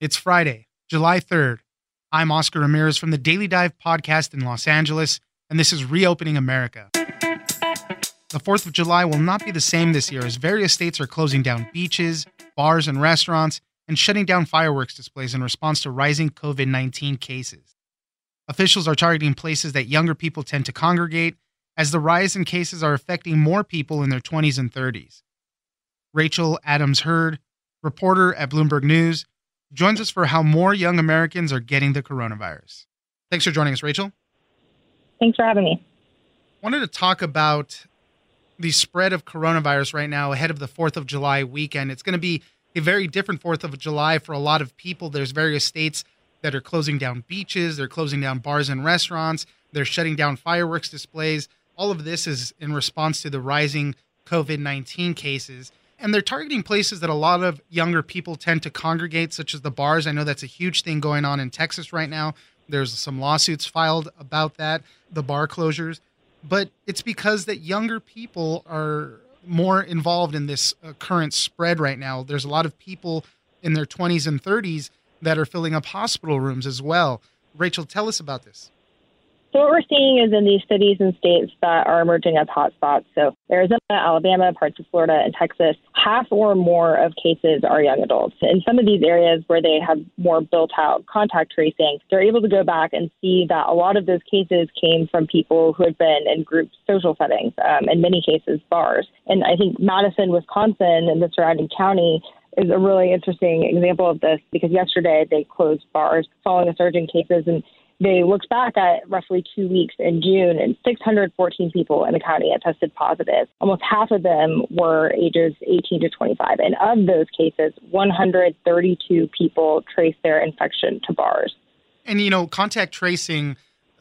It's Friday, July 3rd. I'm Oscar Ramirez from the Daily Dive podcast in Los Angeles, and this is Reopening America. The 4th of July will not be the same this year as various states are closing down beaches, bars, and restaurants and shutting down fireworks displays in response to rising COVID 19 cases. Officials are targeting places that younger people tend to congregate, as the rise in cases are affecting more people in their 20s and 30s. Rachel Adams Heard, reporter at Bloomberg News, joins us for how more young Americans are getting the coronavirus. Thanks for joining us, Rachel. Thanks for having me. Wanted to talk about the spread of coronavirus right now ahead of the 4th of July weekend. It's going to be a very different 4th of July for a lot of people. There's various states that are closing down beaches, they're closing down bars and restaurants, they're shutting down fireworks displays. All of this is in response to the rising COVID 19 cases and they're targeting places that a lot of younger people tend to congregate, such as the bars. I know that's a huge thing going on in Texas right now. There's some lawsuits filed about that, the bar closures. But it's because that younger people are more involved in this uh, current spread right now. There's a lot of people in their 20s and 30s that are filling up hospital rooms as well. Rachel, tell us about this. So what we're seeing is in these cities and states that are emerging as hotspots, so Arizona, Alabama, parts of Florida, and Texas, half or more of cases are young adults. In some of these areas where they have more built out contact tracing, they're able to go back and see that a lot of those cases came from people who had been in group social settings, um, in many cases bars. And I think Madison, Wisconsin, and the surrounding county is a really interesting example of this because yesterday they closed bars following a surge in cases and they looked back at roughly two weeks in June, and 614 people in the county had tested positive. Almost half of them were ages 18 to 25. And of those cases, 132 people traced their infection to bars. And, you know, contact tracing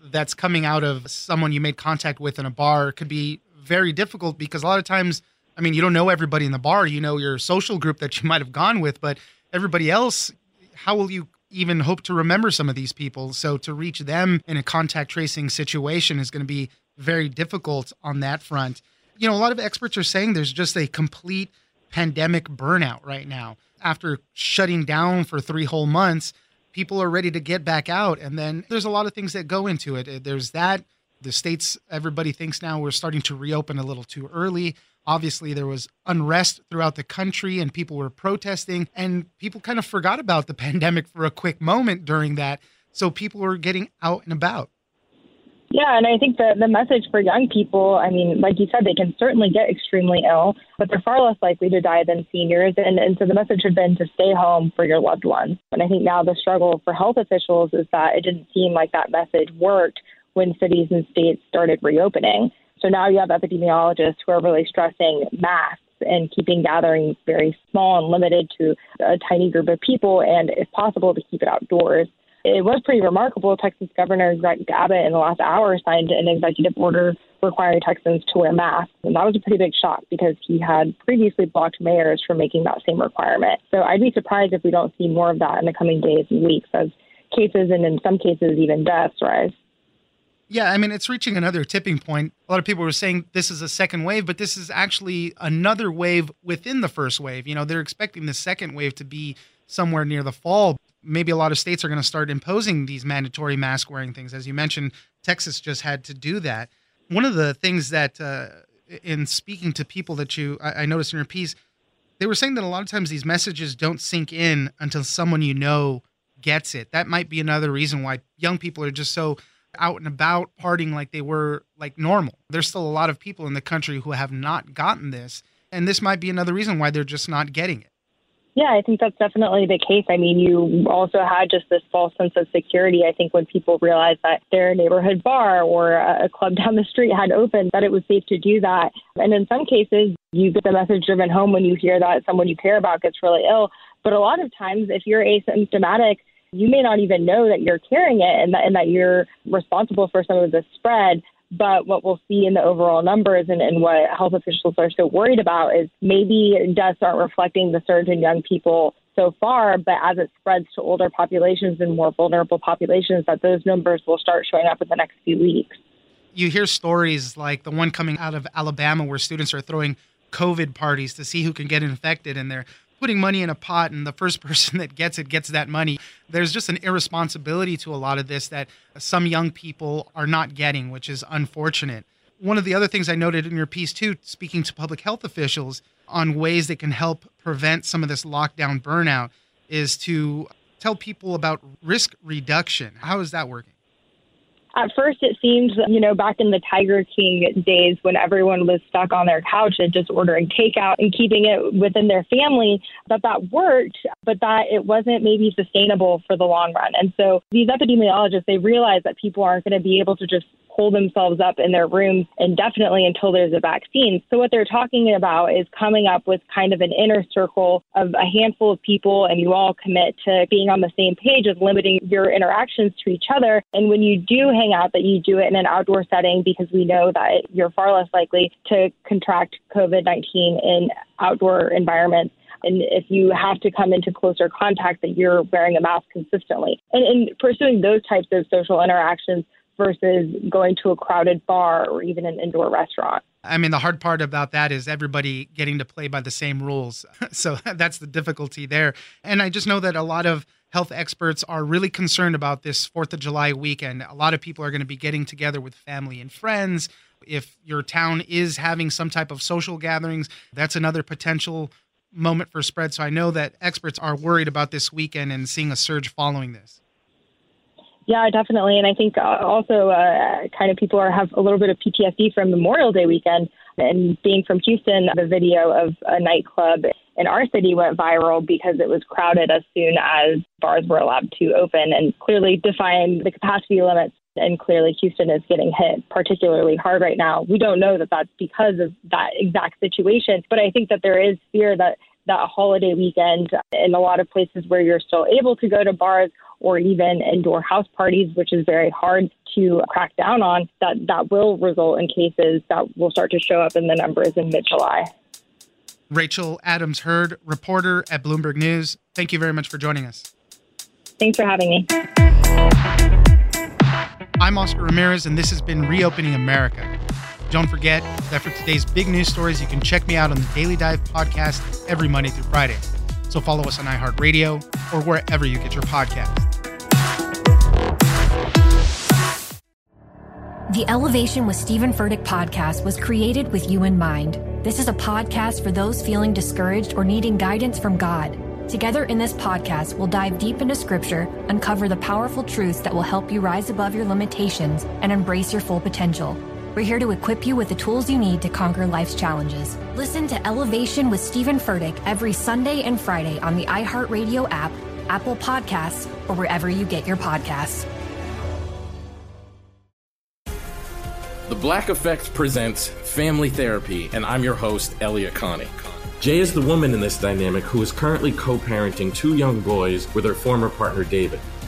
that's coming out of someone you made contact with in a bar could be very difficult because a lot of times, I mean, you don't know everybody in the bar. You know your social group that you might have gone with, but everybody else, how will you even hope to remember some of these people. So to reach them in a contact tracing situation is going to be very difficult on that front. You know, a lot of experts are saying there's just a complete pandemic burnout right now. After shutting down for three whole months, people are ready to get back out. And then there's a lot of things that go into it. There's that. The states, everybody thinks now we're starting to reopen a little too early. Obviously, there was unrest throughout the country and people were protesting, and people kind of forgot about the pandemic for a quick moment during that. So people were getting out and about. Yeah, and I think the the message for young people, I mean, like you said, they can certainly get extremely ill, but they're far less likely to die than seniors. And, and so the message had been to stay home for your loved ones. And I think now the struggle for health officials is that it didn't seem like that message worked when cities and states started reopening. So now you have epidemiologists who are really stressing masks and keeping gatherings very small and limited to a tiny group of people, and if possible, to keep it outdoors. It was pretty remarkable. Texas Governor Greg Abbott in the last hour signed an executive order requiring Texans to wear masks. And that was a pretty big shock because he had previously blocked mayors from making that same requirement. So I'd be surprised if we don't see more of that in the coming days and weeks as cases and in some cases even deaths rise. Yeah, I mean, it's reaching another tipping point. A lot of people were saying this is a second wave, but this is actually another wave within the first wave. You know, they're expecting the second wave to be somewhere near the fall. Maybe a lot of states are going to start imposing these mandatory mask wearing things. As you mentioned, Texas just had to do that. One of the things that, uh, in speaking to people that you, I, I noticed in your piece, they were saying that a lot of times these messages don't sink in until someone you know gets it. That might be another reason why young people are just so out and about partying like they were like normal. There's still a lot of people in the country who have not gotten this. And this might be another reason why they're just not getting it. Yeah, I think that's definitely the case. I mean, you also had just this false sense of security. I think when people realized that their neighborhood bar or a club down the street had opened, that it was safe to do that. And in some cases, you get the message driven home when you hear that someone you care about gets really ill. But a lot of times, if you're asymptomatic, you may not even know that you're carrying it and that, and that you're responsible for some of the spread. But what we'll see in the overall numbers and, and what health officials are so worried about is maybe deaths aren't reflecting the surge in young people so far, but as it spreads to older populations and more vulnerable populations, that those numbers will start showing up in the next few weeks. You hear stories like the one coming out of Alabama where students are throwing COVID parties to see who can get infected, and they're putting money in a pot and the first person that gets it gets that money. There's just an irresponsibility to a lot of this that some young people are not getting, which is unfortunate. One of the other things I noted in your piece, too, speaking to public health officials on ways that can help prevent some of this lockdown burnout, is to tell people about risk reduction. How is that working? At first, it seemed, you know, back in the Tiger King days when everyone was stuck on their couch and just ordering takeout and keeping it within their family, that that worked, but that it wasn't maybe sustainable for the long run. And so these epidemiologists, they realized that people aren't going to be able to just hold themselves up in their rooms indefinitely until there's a vaccine. So, what they're talking about is coming up with kind of an inner circle of a handful of people, and you all commit to being on the same page of limiting your interactions to each other. And when you do hang out, that you do it in an outdoor setting because we know that you're far less likely to contract COVID 19 in outdoor environments and if you have to come into closer contact that you're wearing a mask consistently and, and, pursuing those types of social interactions versus going to a crowded bar or even an indoor restaurant. I mean, the hard part about that is everybody getting to play by the same rules. so that's the difficulty there. And I just know that a lot of health experts are really concerned about this 4th of July weekend. A lot of people are going to be getting together with family and friends. If your town is having some type of social gatherings, that's another potential moment for spread. So I know that experts are worried about this weekend and seeing a surge following this. Yeah, definitely. And I think uh, also uh, kind of people are have a little bit of PTSD from Memorial Day weekend. And being from Houston, the video of a nightclub in our city went viral because it was crowded as soon as bars were allowed to open and clearly defying the capacity limits. And clearly, Houston is getting hit particularly hard right now. We don't know that that's because of that exact situation, but I think that there is fear that that holiday weekend in a lot of places where you're still able to go to bars or even indoor house parties, which is very hard to crack down on, that, that will result in cases that will start to show up in the numbers in mid July. Rachel Adams Heard, reporter at Bloomberg News. Thank you very much for joining us. Thanks for having me. I'm Oscar Ramirez, and this has been Reopening America. Don't forget that for today's big news stories, you can check me out on the Daily Dive podcast every Monday through Friday. So follow us on iHeartRadio or wherever you get your podcasts. The Elevation with Stephen Furtick podcast was created with you in mind. This is a podcast for those feeling discouraged or needing guidance from God. Together in this podcast, we'll dive deep into scripture, uncover the powerful truths that will help you rise above your limitations and embrace your full potential. We're here to equip you with the tools you need to conquer life's challenges. Listen to Elevation with Stephen Furtick every Sunday and Friday on the iHeartRadio app, Apple Podcasts, or wherever you get your podcasts. The Black Effect presents Family Therapy, and I'm your host, Elliott Connie. Jay is the woman in this dynamic who is currently co parenting two young boys with her former partner, David.